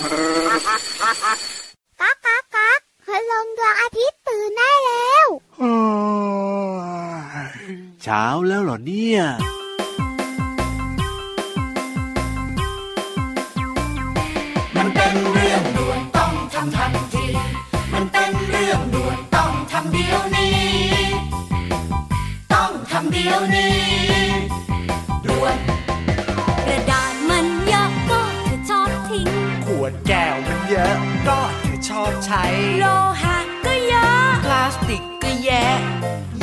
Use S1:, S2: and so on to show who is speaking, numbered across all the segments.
S1: ก๊ากก๊ากก๊ากพลงดวงอาทิตย์ตื่นได้แล้ว
S2: เช้าแล้วเหรอเนี่ย
S3: มันเป็นเรื่องด่วนต้องทำทันที มันเป็นเรื่องด่วนต้องทำเดี๋ยวนี้ ต้องทำเดี๋ยวนี้ด่วน
S4: ยอะก็เธอชอบ
S5: ใช้
S4: โลหะก็เยอะ
S5: พลาสติกก็แย่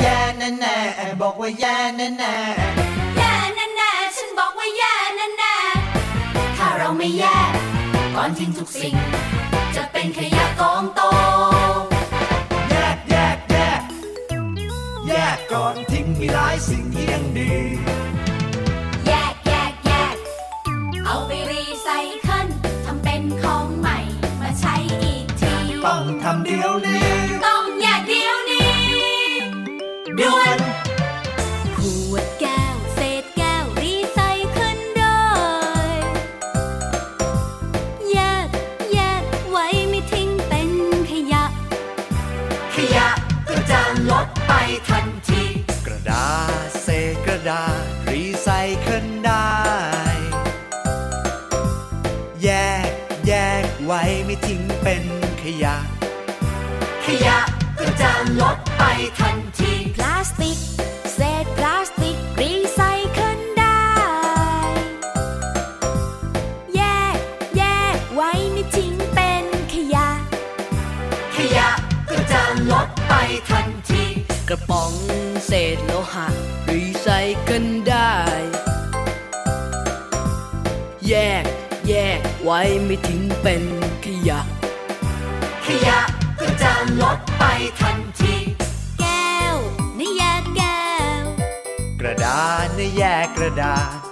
S5: แย่แน่แน่ๆบอกว่าแย่แน่แน่
S4: แย่แน่ๆฉันบอกว่าแย่แน่
S3: ถ้าเราไม่แยกก่อนทิ้งทุกสิ่ง จะเป็นขยะกองโต
S5: ๆแยกแยกแยกแยกก่อนทิ้งมีหลายสิ่งที่ยังดี
S4: หะ
S5: รีไซเคิลได้ แยกแยกไว้ไม่ทิ้งเป็นขยะ
S3: ขยะก็จะลดไปทันที
S4: แก้วนี่
S6: แยกแก้ว
S3: ก
S5: ระดาษนะแยกกระดาษ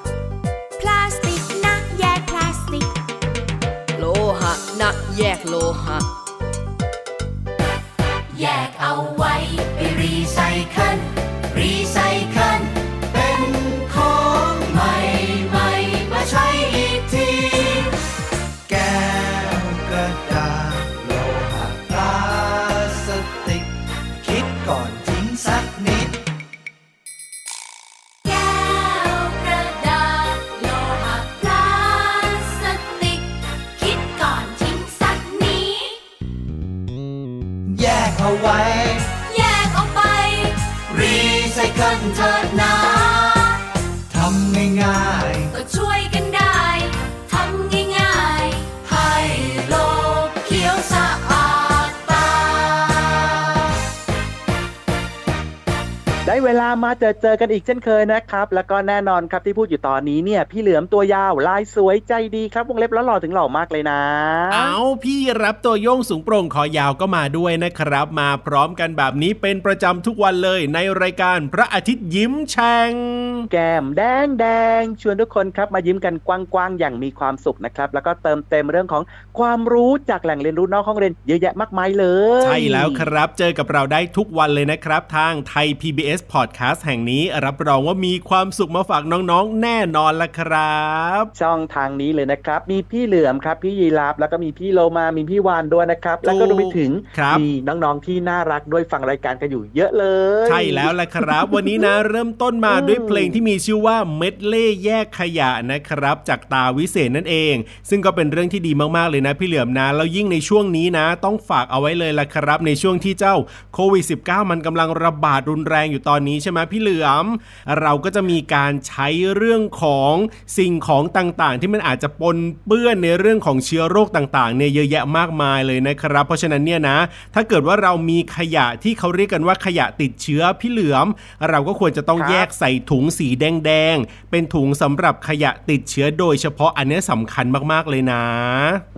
S3: มา
S5: เจ
S7: อเจอกันอีกเช่นเคยนะครับ แล้วก็แน่นอนครับที่พูดอยู่ตอนนี้เนี่ย พี่เหลือมตัวยาวลายสวยใจดีครับวงเล็บแล้วหล่อถึงหล่อมากเลยนะ
S8: เอาพี่รับตัวโยงสูงโปร่งคอยาวก็มาด้วยนะครับ มาพร้อมกันแบบนี้เป็นประจำทุกวันเลยในรายการพระอาทิตย์ยิ้มแฉ่ง
S7: แก้มแดงแดงชวนทุกคนครับมายิ้มกันกว้างๆอย่างมีความสุขนะครับ แล้วก็เติมเต็มเรื่องของความรู้จากแหล่งเรียนรู้นอกห้องเรียนเยอะแยะมากมายเลย
S8: ใช่แล้วครับเจอกับเราได้ทุกวันเลยนะครับ ทางไทย PBS Podcast แห่งนี้รับรองว่ามีความสุขมาฝากน้องๆ แน่นอนละครับ
S7: ช่องทางนี้เลยนะครับ มีพี่เหลือมครับ พี่ยีราฟแล้วก็มีพี่โลมามีพี่วานด้วยนะครับ แล้วก็รวมไปถึง
S8: ครับ
S7: มีน้องๆที่น่ารักด้วยฟังรายการกันอยู่เยอะเลย
S8: ใช่แล้วละครับ วันนี้นะเริ่มต้นมาด้วยเพลงที่มีชื่อว่าเม็ดเล่แยกขยะนะครับ จากตาวิเศษนั่นเอง ซึ่งก็เป็นเรื่องที่ดีมากๆเลยนะ พี่เหลือมนะแล้วยิ่งในช่วงนี้นะ ต้องฝากเอาไว้เลยละครับ ในช่วงที่เจ้าโควิด -19 มันกำลังระบาดรุนแรงอยู่ตอนนี้ใช่ไหมพี่เหลือม เราก็จะมีการใช้เรื่องของสิ่งของต่างๆ ที่มันอาจจะปนเปื้อนในเรื่องของเชื้อโรคต่างๆเนี่ยเยอะแยะมากมายเลยนะครับ เพราะฉะนั้นเนี่ยนะ ถ้าเกิดว่าเรามีขยะที่เขาเรียกกันว่าขยะติดเชื้อพี่เหลือม เราก็ควรจะต้องแยกใส่ถุงสีแดงๆเป็นถุงสำหรับขยะติดเชื้อโดยเฉพาะอันนี้ยสำคัญมากๆเลยนะ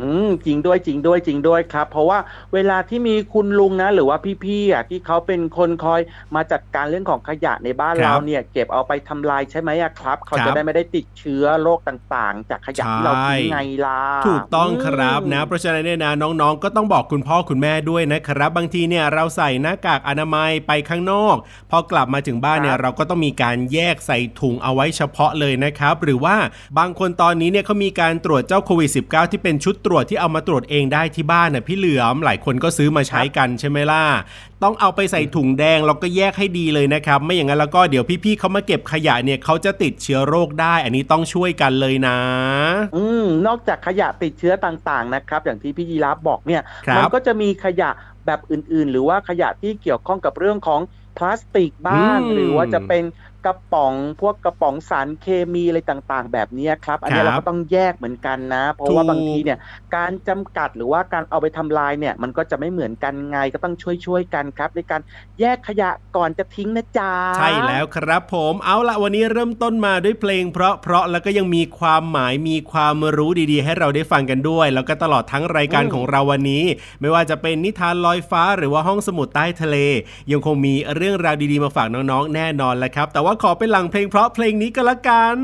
S7: อืมจริงด้วยจริงด้วยจริงด้วยครับ เพราะว่าเวลาที่มีคุณลุงนะ หรือว่าพี่ๆอะที่เขาเป็นคนคอยมาจัดการเรื่องของขยะในบ้าน
S8: ครับ
S7: เราเนี่ยเก็บเอาไปทำลายใช่ไหมอะครับ เขา
S8: ครั
S7: จะ
S8: บ
S7: ได้ไม่ได้ติดเชื้อโรคต่างๆ จากขยะที่เราทิ้ง
S8: ใช่
S7: ไงล่ะ
S8: ถูกต้องครับ
S7: อืม
S8: นะ เพราะฉะนั้นเนี่ยนะน้องๆ ก็ต้องบอกคุณพ่อคุณแม่ด้วยนะครับ บางทีเนี่ยเราใส่หน้ากากอนามัยไปข้างนอก พอกลับมาถึงบ้านเนี่ยเราก็ต้องมีการแยกใส่ถุงเอาไว้เฉพาะเลยนะครับ หรือว่าบางคนตอนนี้เนี่ยเขามีการตรวจเจ้าโควิด -19 ที่เป็นชุดตรวจที่เอามาตรวจเองได้ที่บ้านน่ะพี่เหลือมหลายคนก็ซื้อมาใช้กันใช่ไหมล่ะต้องเอาไปใส่ถุงแดงแล้วก็แยกให้ดีเลยนะครับ ไม่อย่างนั้นแล้วก็เดี๋ยวพี่ๆเขามาเก็บขยะเนี่ยเขาจะติดเชื้อโรคได้ อันนี้ต้องช่วยกันเลยนะ
S7: อืมนอกจากขยะติดเชื้อต่างๆนะครับ อย่างที่พี่ยีราฟบอกเนี่ย
S8: ครับ
S7: มัก็จะมีขยะแบบอื่นๆ หรือว่าขยะที่เกี่ยวข้องกับเรื่องของพลาสติกบ้าง
S8: อืม
S7: หรือว่าจะเป็นกระป๋องพวกกระป๋องสารเคมีอะไรต่าง ๆ แบบเนี้ยครับ อันนี้
S8: ครับ
S7: เราก็ต้องแยกเหมือนกันนะ เพราะว่า
S8: ถูก
S7: บางทีเนี่ยการจำกัดหรือว่าการเอาไปทำลายเนี่ย มันก็จะไม่เหมือนกันไงก็ต้องช่วยๆกันครับ ในการแยกขยะก่อนจะทิ้งนะจ๊ะ
S8: ใช่แล้วครับผมเอาละวันนี้เริ่มต้นมาด้วยเพลง เพราะเพราะแล้วก็ยังมีความหมายมีความรู้ดีๆ ให้เราได้ฟังกันด้วย แล้วก็ตลอดทั้งรายการ
S7: อืม
S8: ของเราวันนี้ ไม่ว่าจะเป็นนิทานลอยฟ้าหรือว่าห้องสมุดใต้ทะเล ยังคงมีเรื่องราวดีๆมาฝากน้องๆแน่นอนแหละครับ แต่ว่าขอเป็นหลังเพลงเพราะเพลงนี้ก็แล้วกัน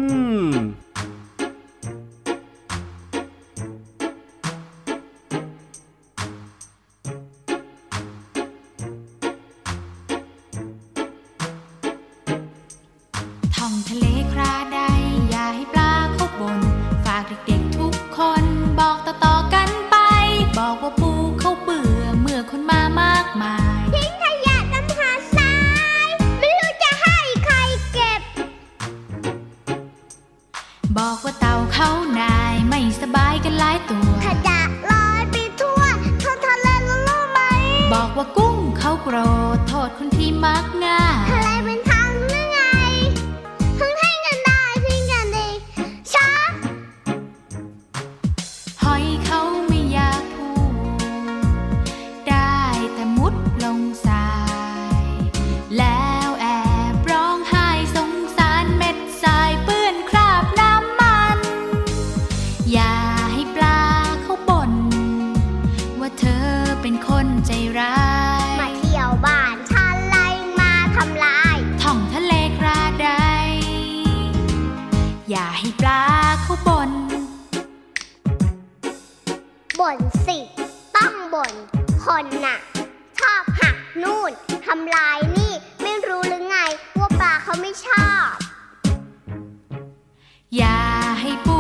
S4: อ
S7: ย่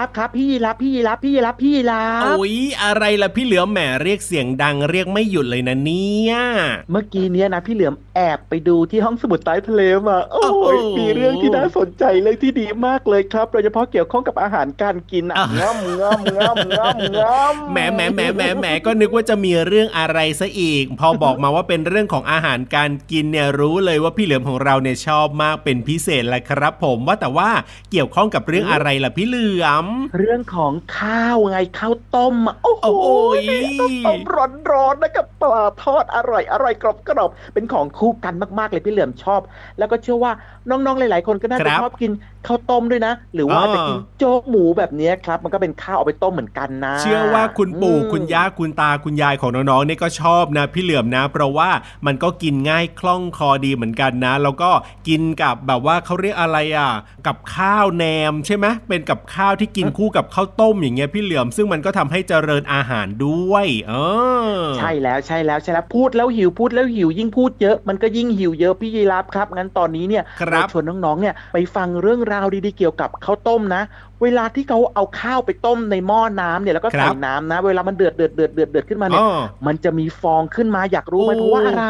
S7: ราฟครับ พี่ยีราฟพี่ยีราฟพี่ยีราฟพี่ยีราฟ
S8: โอ้ยอะไรล่ะพี่เหลือมแหมเรียกเสียงดังเรียกไม่หยุดเลยนะเนี่ย
S7: เมื่อกี้เนี้ยนะพี่เหลือมแอบไปดูที่ห้องสมุดใต้ทะเลมาโอ้
S8: โอ้
S7: ย
S8: โห
S7: มีเรื่องที่น่าสนใจเรื่องที่ดีมากเลยครับโดยเฉพาะเกี่ยวข้องกับอาหารการกินอะ
S8: อะ
S7: ง่ำง่ำง่ำง่ำง่ำ
S8: แหมแหมแหมแหมแหมก็นึกว่าจะมีเรื่องอะไรซะอีก พอบอกมาว่าเป็นเรื่องของอาหารการกินเนี่ยรู้เลยว่าพี่เหลือมของเราเนี่ยชอบมากเป็นพิเศษแหละครับ ผมว่าแต่ว่าเกี่ยวข้องกับเรื่องอะไรล่ะพี่เหลือม
S7: เรื่องของข้าวไงข้าวต้มอะโอ้โห
S8: โอ้โห
S7: ต้มร้อนๆนะกับปลาทอดอร่อยอร่อยกรอบกรอบๆเป็นของคู่กันมาก ๆ เลยพี่เหลือมชอบ แล้วก็เชื่อว่าน้องๆหลาย ๆ คนก็น่า
S8: ค
S7: จะ
S8: รับ
S7: ชอบกินข้าวต้มด้วยนะ หรือว่า
S8: อ่า
S7: จะกินโจ๊กหมูแบบเนี้ยครับ มันก็เป็นข้าวเอาไปต้มเหมือนกันนะ
S8: เชื่อว่าคุณปู่
S7: อืม
S8: คุณย่าคุณตาคุณยายของน้องๆเนี่ยก็ชอบนะ พี่เหลือมนะ เพราะว่ามันก็กินง่ายคล่องคอดีเหมือนกันนะ แล้วก็กินกับแบบว่าเขาเรียกอะไรอะกับข้าวแหนมใช่ไหมเป็นกับข้าวที่กินคู่กับข้าวต้มอย่างเงี้ยพี่เหลือม ซึ่งมันก็ทำให้เจริญอาหารด้วย เออ
S7: ใช่แล้วใช่แล้วใช่แล้วพูดแล้วหิวพูดแล้วหิวยิ่งพูดเยอะ มันก็ยิ่งหิวเยอะพี่ยีรับครับงั้นตอนนี้เนี่ย
S8: ครับ
S7: เราชวนน้องๆเนี่ยไปฟังเรื่องราวดีๆเกี่ยวกับข้าวต้มนะ เวลาที่เขาเอาข้าวไปต้มในหม้อน้ำเนี่ยแล้วก็
S8: ครั
S7: ใส่
S8: บ
S7: น้ำนะ เวลามันเดือดเดือดเดือดเดือดเดือดขึ้นมาเนี่ย
S8: อ้อ
S7: มันจะมีฟองขึ้นมาอยากรู้ไหม
S8: โอ้
S7: เพราะว่าอะไร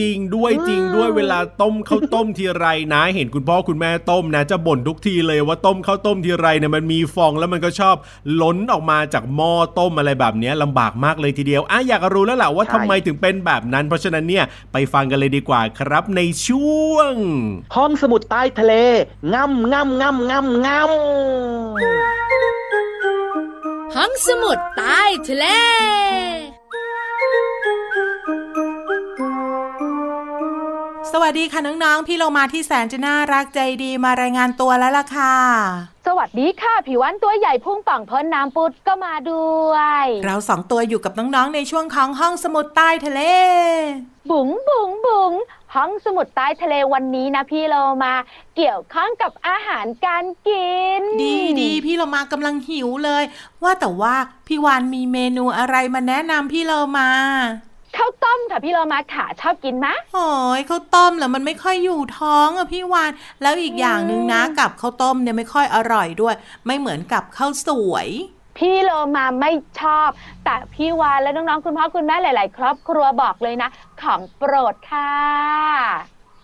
S8: จริงด้วย
S7: อืม
S8: จริงด้วยเวลาต้มข้าวต้มทีไรนะ เห็นคุณพ่อคุณแม่ต้มนะ จะบ่นทุกทีเลยว่าต้มข้าวต้มทีไรเนี่ยมันมีฟองแล้วมันก็ชอบล้นออกมาจากหม้อต้มอะไรแบบเนี้ยลำบากมากเลยทีเดียวอะอยากรู้แล้วแหละว่า
S7: ใช่
S8: ทำไมถึงเป็นแบบนั้น เพราะฉะนั้นเนี่ยไปฟังกันเลยดีกว่าครับในช่วง
S7: ห้องสมุดใต้ทะเลง่ำง่ำง่ำง่ำง่ำ
S9: ห้องสมุดใต้ทะเล
S10: สวัสดีค่ะน้องๆ พี่เรามาที่แสนจะน่ารักใจดีมารายงานตัวแล้วล่ะค่ะ
S11: สวัสดีค่ะผิววันตัวใหญ่พุ่งป่องพ้นน้ำปุดก็มาด้วย
S10: เราสองตัวอยู่กับน้องๆ ในช่วงของห้องสมุดใต้ทะเล
S11: บุ๋งบุ๋งบุ๋งห้องสมุดใต้ทะเลวันนี้นะพี่เรามาเกี่ยวข้องกับอาหารการกิน
S10: ดีดีพี่เรามากำลังหิวเลย ว่าแต่ว่าพี่วานมีเมนูอะไรมาแนะนำพี่เรามา
S11: ข้าวต้มค่ะพี่เรามาค่ะชอบกินมะ
S10: โอ้ยข้าวต้มเหรอมันไม่ค่อยอยู่ท้องอะพี่วาน แล้วอีกอย่างหนึ่งนะกับข้าวต้มเนี่ยไม่ค่อยอร่อยด้วย ไม่เหมือนกับข้าวสวย
S11: พี่โลมาไม่ชอบ แต่พี่วานและน้องๆคุณพ่อคุณแม่หลาย ๆ ครอบครัวบอกเลยนะ ของโปรดค่ะ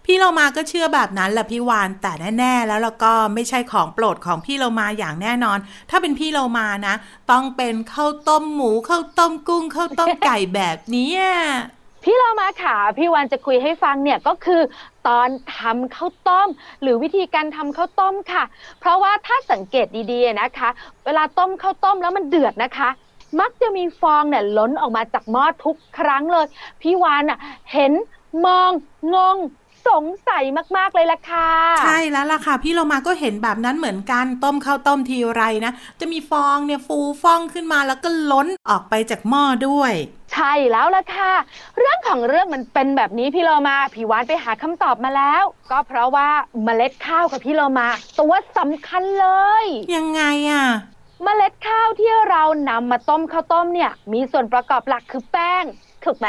S10: พี่โลมาก็เชื่อแบบนั้นแหละพี่วานแต่แน่ๆ แล้วแล้วก็ไม่ใช่ของโปรดของพี่โลมาอย่างแน่นอน ถ้าเป็นพี่โลมานะ ต้องเป็นข้าวต้มหมูข้าวต้มกุ้งข้าวต้มไก่แบบนี้
S11: พี่เรามาค่ะพี่วันจะคุยให้ฟังเนี่ยก็คือตอนทำข้าวต้ม หรือวิธีการทำข้าวต้มค่ะ เพราะว่าถ้าสังเกตดีๆนะคะ เวลาต้มข้าวต้มแล้วมันเดือดนะคะ มักจะมีฟองเนี่ยล้นออกมาจากหม้อทุกครั้งเลย พี่วานอะเห็นมองงงสงสัยมากๆเลยล่ะค่ะ
S10: ใช่แล้วล่ะค่ะ พี่เรามาก็เห็นแบบนั้นเหมือนกันต้มข้าวต้มทีไรนะ จะมีฟองเนี่ยฟูฟ่องขึ้นมาแล้วก็ล้นออกไปจากหม้อด้วย
S11: ใช่แล้วล่ะค่ะ เรื่องของเรื่องมันเป็นแบบนี้พี่โลมาพี่วานไปหาคำตอบมาแล้ว ก็เพราะว่าเมล็ดข้าวกับพี่โลมา ตัวสำคัญเลย
S10: ยังไงอะ
S11: เมล็ดข้าวที่เรานำมาต้มข้าวต้มเนี่ย มีส่วนประกอบหลักคือแป้งถูกไหม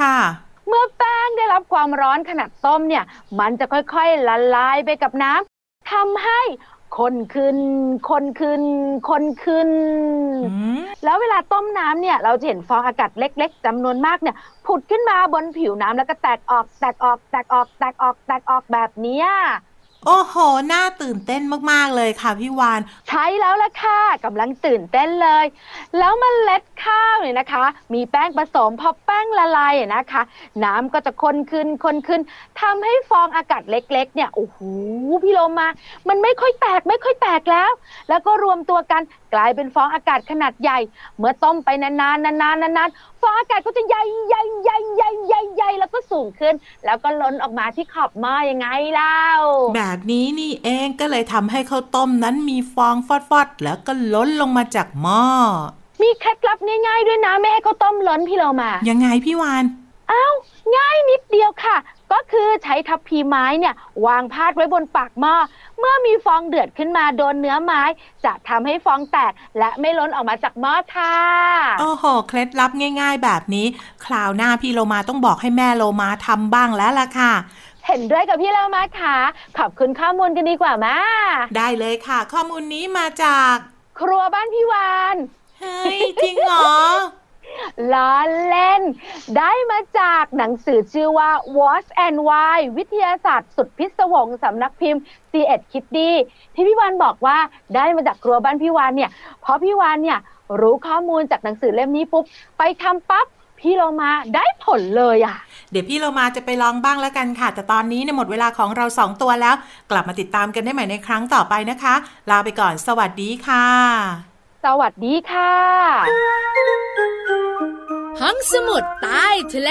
S10: ค่ะ
S11: เมื่อแป้งได้รับความร้อนขนาดต้มเนี่ย มันจะค่อยๆละลายไปกับน้ำทำให้ คนขึ้นคนขึ้นคนขึ้น
S10: อืม
S11: แล้วเวลาต้มน้ำเนี่ย เราจะเห็นฟองอากาศเล็ก ๆจำนวนมากเนี่ยผุดขึ้นมาบนผิวน้ำแล้วก็แตกออกแตกออกแตกออกแตกออกแตกออกแบบเนี้ย
S10: โอ้โห น่าตื่นเต้นมาก ๆ เลยค่ะพี่วาน
S11: ใช้แล้วล่ะค่ะกำลังตื่นเต้นเลย แล้วมเมล็ดข้าวเนี่ยนะคะ มีแป้งผสมพอแป้งละลายนะคะ น้ำก็จะคนขึ้นคนขึ้นทำให้ฟองอากาศเล็ก ๆ เนี่ยโอ้โหพี่โลมา มันไม่ค่อยแตกไม่ค่อยแตกแล้ว แล้วก็รวมตัวกันกลายเป็นฟองอากาศขนาดใหญ่ เมื่อต้มไปนานๆนานๆนานๆฟองอากาศก็จะใหญ่ใหญ่ใหญ่ใหญ่ใหญ่ใหญ่แล้วก็สูงขึ้น แล้วก็ล้นออกมาที่ขอบหม้อยังไงเล่า
S10: แบบนี้นี่เองก็เลยทำให้ข้าวต้มนั้นมีฟองฟอดๆแล้วก็ล้นลงมาจากหม้อ
S11: มีเคล็ดลับง่ายๆด้วยนะไม่ให้ข้าวต้มล้นพี่โลมา
S10: ยังไงพี่วาน
S11: อ้าวง่ายนิดเดียวค่ะ ก็คือใช้ทัพพีไม้เนี่ยวางพาดไว้บนปากหม้อ เมื่อมีฟองเดือดขึ้นมาโดนเนื้อไม้ จะทำให้ฟองแตกและไม่ล้นออกมาจากหม้อค่ะ
S10: โอ้โห เคล็ดลับง่าย ๆ แบบนี้ คราวหน้าพี่โลมาต้องบอกให้แม่โลมาทำบ้างแล้วล่ะค่ะ
S11: เห็นด้วยกับพี่เรามาค่ะ ขอบคุณข้อมูลกันดีกว่ามา
S10: ได้เลยค่ะ ข้อมูลนี้มาจาก
S11: ครัวบ้านพี่วาน
S10: เฮ้ย จริงเหรอ
S11: ล้อเล่น ได้มาจากหนังสือชื่อว่า What and Why วิทยาศาสตร์สุดพิศวงสำนักพิมพ์ c ีเอ็ดคิดดีที่พี่วานบอกว่าได้มาจากครัวบ้านพี่วานเนี่ย เพราะพี่วานเนี่ยรู้ข้อมูลจากหนังสือเล่มนี้ปุ๊บ ไปทำปั๊บพี่โลมาได้ผลเลยอะ
S10: เดี๋ยวพี่เรามาจะไปลองบ้างแล้วกันค่ะ แต่ตอนนี้เนี่ยหมดเวลาของเราสองตัวแล้ว กลับมาติดตามกันได้ใหม่ในครั้งต่อไปนะคะ ลาไปก่อน สวัสดีค่ะ
S11: สวัสดีค่ะ
S9: ห้องสมุดใต้ทะเล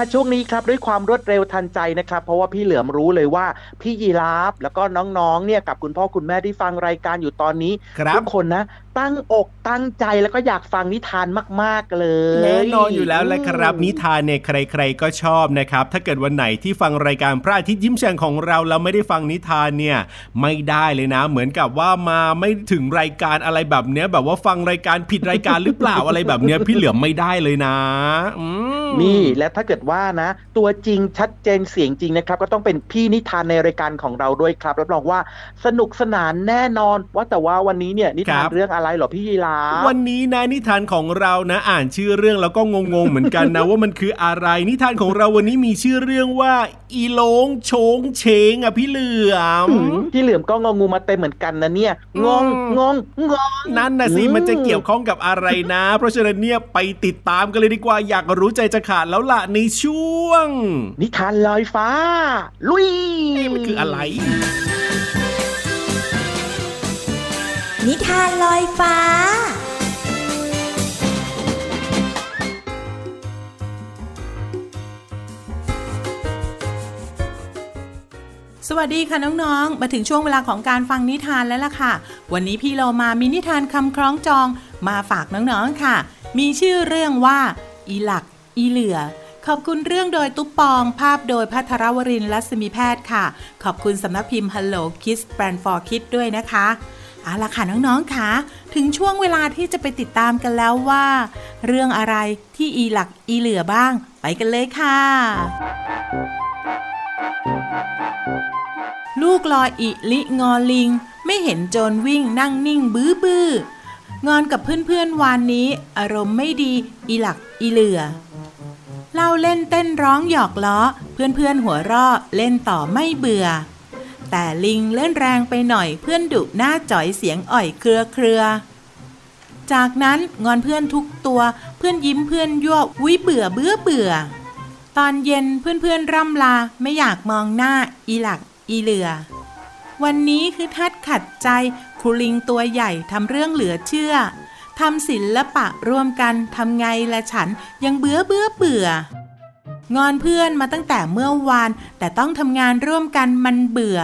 S7: มาช่วงนี้ครับด้วยความรวดเร็วทันใจนะครับ เพราะว่าพี่เหลือมรู้เลยว่า พี่ยีราฟแล้วก็น้องๆเนี่ยกับคุณพ่อคุณแม่ที่ฟังรายการอยู่ตอนนี้
S8: ครับ
S7: ทุกคนนะตั้งอกตั้งใจแล้วก็อยากฟังนิทานมาก ๆ เลย
S8: แน่นอนอยู่แล้วแหละครับ นิทานเนี่ยใคร ๆ ก็ชอบนะครับ ถ้าเกิดวันไหนที่ฟังรายการพระอาทิตย์ยิ้มแฉ่งของเราแล้วไม่ได้ฟังนิทานเนี่ย ไม่ได้เลยนะ เหมือนกับว่ามาไม่ถึงรายการอะไรแบบเนี้ย แบบว่าฟังรายการผิดรายการหรือเปล่าอะไรแบบเนี้ยพี่เหลือมไม่ได้เลยนะอืม
S7: นี่และถ้าเกิดว่านะ ตัวจริงชัดเจนเสียงจริงนะครับ ก็ต้องเป็นพี่นิทานในรายการของเราด้วยครับรับรองว่าสนุกสนานแน่นอนว่าแต่ว่าวันนี้เนี่ยนิทานเรื่องอะไรเหรอพี่ยีรา
S8: วันนี้นะนิทานของเรานะ อ่านชื่อเรื่องแล้วก็งงๆเหมือนกันนะ ว่ามันคืออะไร นิทานของเราวันนี้มีชื่อเรื่องว่า อีโลงโชงเชงอะพี่เหลือม
S7: อืมพี่เหลือมก็งองูมาเต็มเหมือนกันนะเนี่ยงงงงงง
S8: นั่นนะสิ
S7: อืม
S8: มันจะเกี่ยวข้องกับอะไรนะ เพราะฉะนั้นเนี่ยไปติดตามกันเลยดีกว่าอยากรู้ใจจะขาดแล้วล่ะในช่วง
S7: นิทานลอยฟ้า ลุย
S8: นี่มันคืออะไร
S12: นิทานลอยฟ้า
S10: สวัสดีค่ะน้องๆ มาถึงช่วงเวลาของการฟังนิทานแล้วล่ะค่ะ วันนี้พี่เรามามีนิทานคำคล้องจองมาฝากน้องๆค่ะ มีชื่อเรื่องว่า อีหลัก อีเหลือขอบคุณเรื่องโดยตุ๊ปปอง ภาพโดยพัทรวรินทร์รัศมีแพทย์ค่ะ ขอบคุณสำนักพิมพ์ Hello Kids Brand for Kids ด้วยนะคะ เอาละค่ะน้องๆค่ะถึงช่วงเวลาที่จะไปติดตามกันแล้วว่า เรื่องอะไรที่อีหลักอีเหลือบ้าง ไปกันเลยค่ะ ลูกลอยอิลิงอลิง ไม่เห็นโจรวิ่งนั่งนิ่งบื้อบื้องอนกับเพื่อนๆวานนี้ อารมณ์ไม่ดีอีหลักอีเหลือเล่าเล่นเต้นร้องหยอกล้อเเพื่อนๆหัวเราะเล่นต่อไม่เบื่อ แต่ลิงเล่นแรงไปหน่อยเพื่อนดุหน้าจ่อยเสียงอ่อยเครือเครือ จากนั้นงอนเพื่อนทุกตัวเพื่อนยิ้มเพื่อนยั่ววิเบื่อเบื่อเบื่อ ตอนเย็นเพื่อนๆร่ำลาไม่อยากมองหน้า อีหลัก อีเหลือ วันนี้คือทัดขัดใจครูลิงตัวใหญ่ทำเรื่องเหลือเชื่อทำศิลปะร่วมกันทำไงละฉันยังเบื่อเบื่อเบื่อ งอนเพื่อนมาตั้งแต่เมื่อวาน แต่ต้องทำงานร่วมกันมันเบื่อ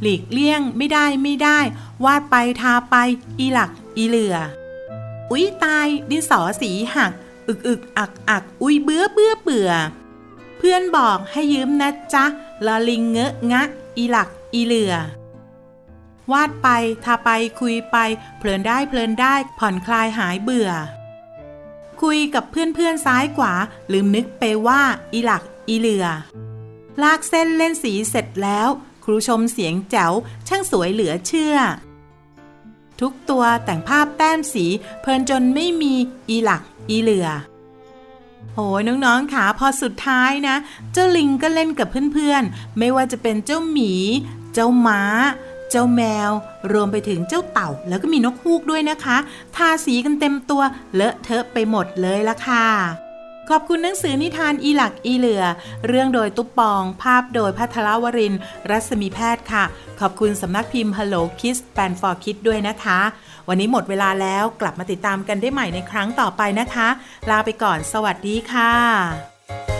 S10: หลีกเลี่ยงไม่ได้ไม่ได้ วาดไปทาไป อีหลัก อีเหลือ อุ๊ยตาย ดินสอสีหัก อึกอึกอักอักอุ๊ยเบื่อเบื่อเบื่อ เพื่อนบอกให้ยืมนะจ๊ะลอลิงเงอะงะ อีหลัก อีเหลือวาดไป ทาไปคุยไป เพลินได้เพลินได้ผ่อนคลายหายเบื่อ คุยกับเพื่อนๆซ้ายขวาลืมนึกไปว่าอีหลักอีเหลือ ลากเส้นเล่นสีเสร็จแล้ว ครูชมเสียงแจ๋วช่างสวยเหลือเชื่อ ทุกตัวแต่งภาพแต้มสีเพลินจนไม่มีอีหลักอีเหลือโอ้ยน้องๆค่ะพอสุดท้ายนะ เจ้าลิงก็เล่นกับเพื่อนๆ ไม่ว่าจะเป็นเจ้าหมี เจ้าม้า เจ้าแมว รวมไปถึงเจ้าเต่า แล้วก็มีนกฮูกด้วยนะคะ ทาสีกันเต็มตัว เลอะเทอะไปหมดเลยละค่ะ ขอบคุณหนังสือนิทานอีหลักอีเหลือ เรื่องโดยตุ๊ปปอง ภาพโดยพัทรวริน รัศมีแพทย์ค่ะ ขอบคุณสำนักพิมพ์ Hello Kids Band for Kids ด้วยนะคะ วันนี้หมดเวลาแล้วกลับมาติดตามกันได้ใหม่ในครั้งต่อไปนะคะ ลาไปก่อน สวัสดีค่ะ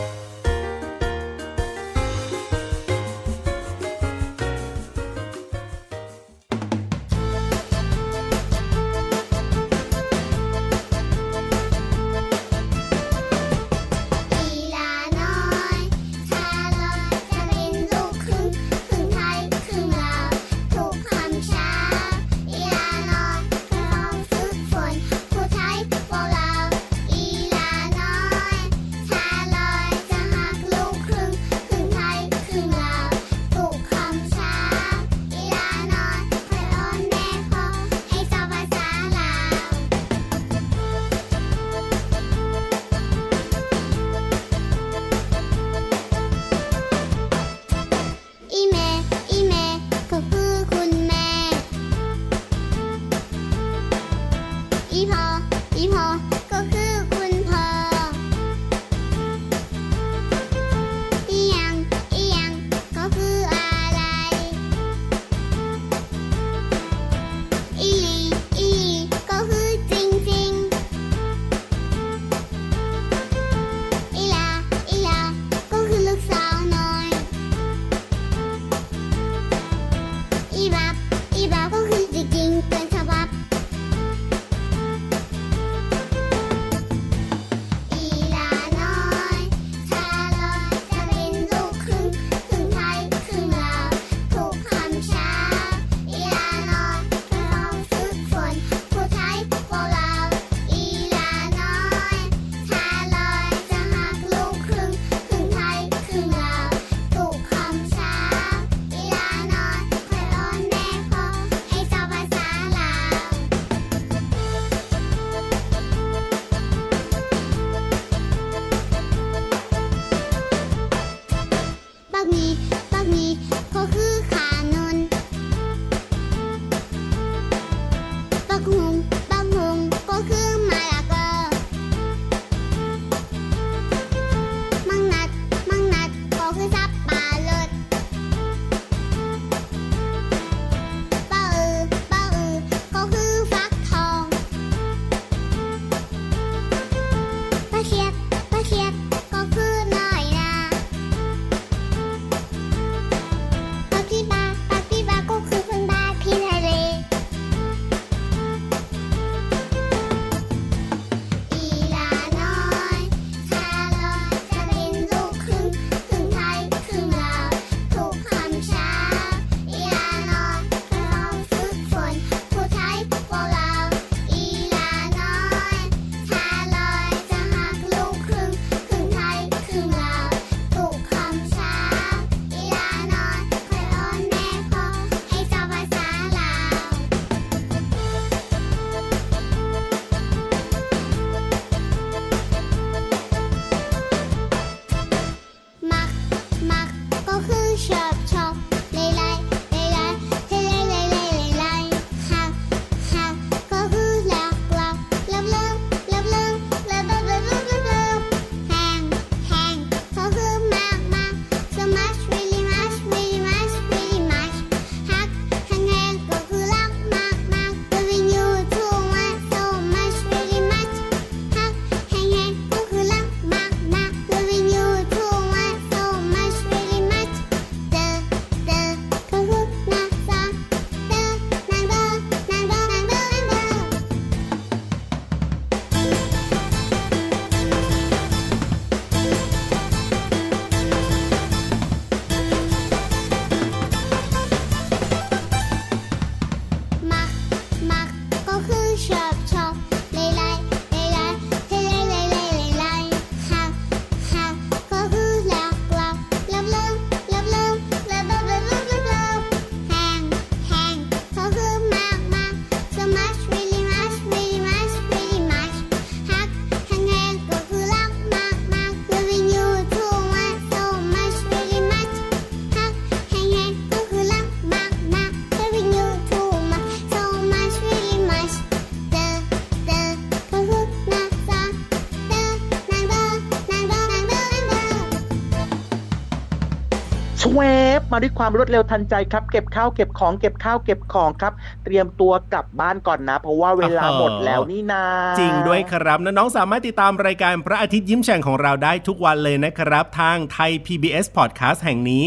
S7: มาด้วยความรวดเร็วทันใจครับ เก็บข้าวเก็บของเก็บข้าวเก็บของครับ เตรียมตัวกลับบ้านก่อนนะ เพราะว่าเวลาหมดแล้วนี่นา
S8: จริงด้วยครับน้องๆสามารถติดตามรายการพระอาทิตย์ยิ้มแฉ่งของเราได้ทุกวันเลยนะครับ ทางไทย PBS Podcast แห่งนี้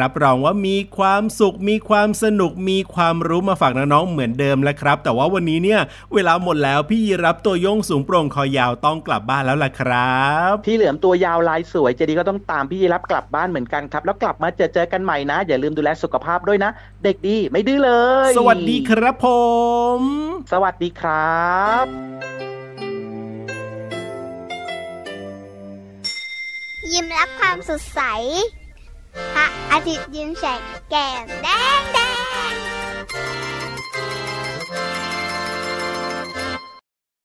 S8: รับรองว่ามีความสุขมีความสนุกมีความรู้มาฝากน้องๆเหมือนเดิมแล้วครับ แต่ว่าวันนี้เนี่ยเวลาหมดแล้วพี่ยีรับตัวโยงสูงโปร่งคอยาวต้องกลับบ้านแล้วล่ะครับ
S7: พี่เหลือมตัวยาวลายสวยเจดีก็ต้องตามพี่ยีรับกลับบ้านเหมือนกันครับ แล้วกลับมาเจอเจอกันใหม่นะอย่าลืมดูแลสุขภาพด้วยนะ เด็กดีไม่ดื้อเลย
S8: สวัสดีครับผม
S7: สวัสดีครับ
S1: ยิ้มรับความสดใส พระอาทิตย์ยิ้มแฉกแก้มแดงแด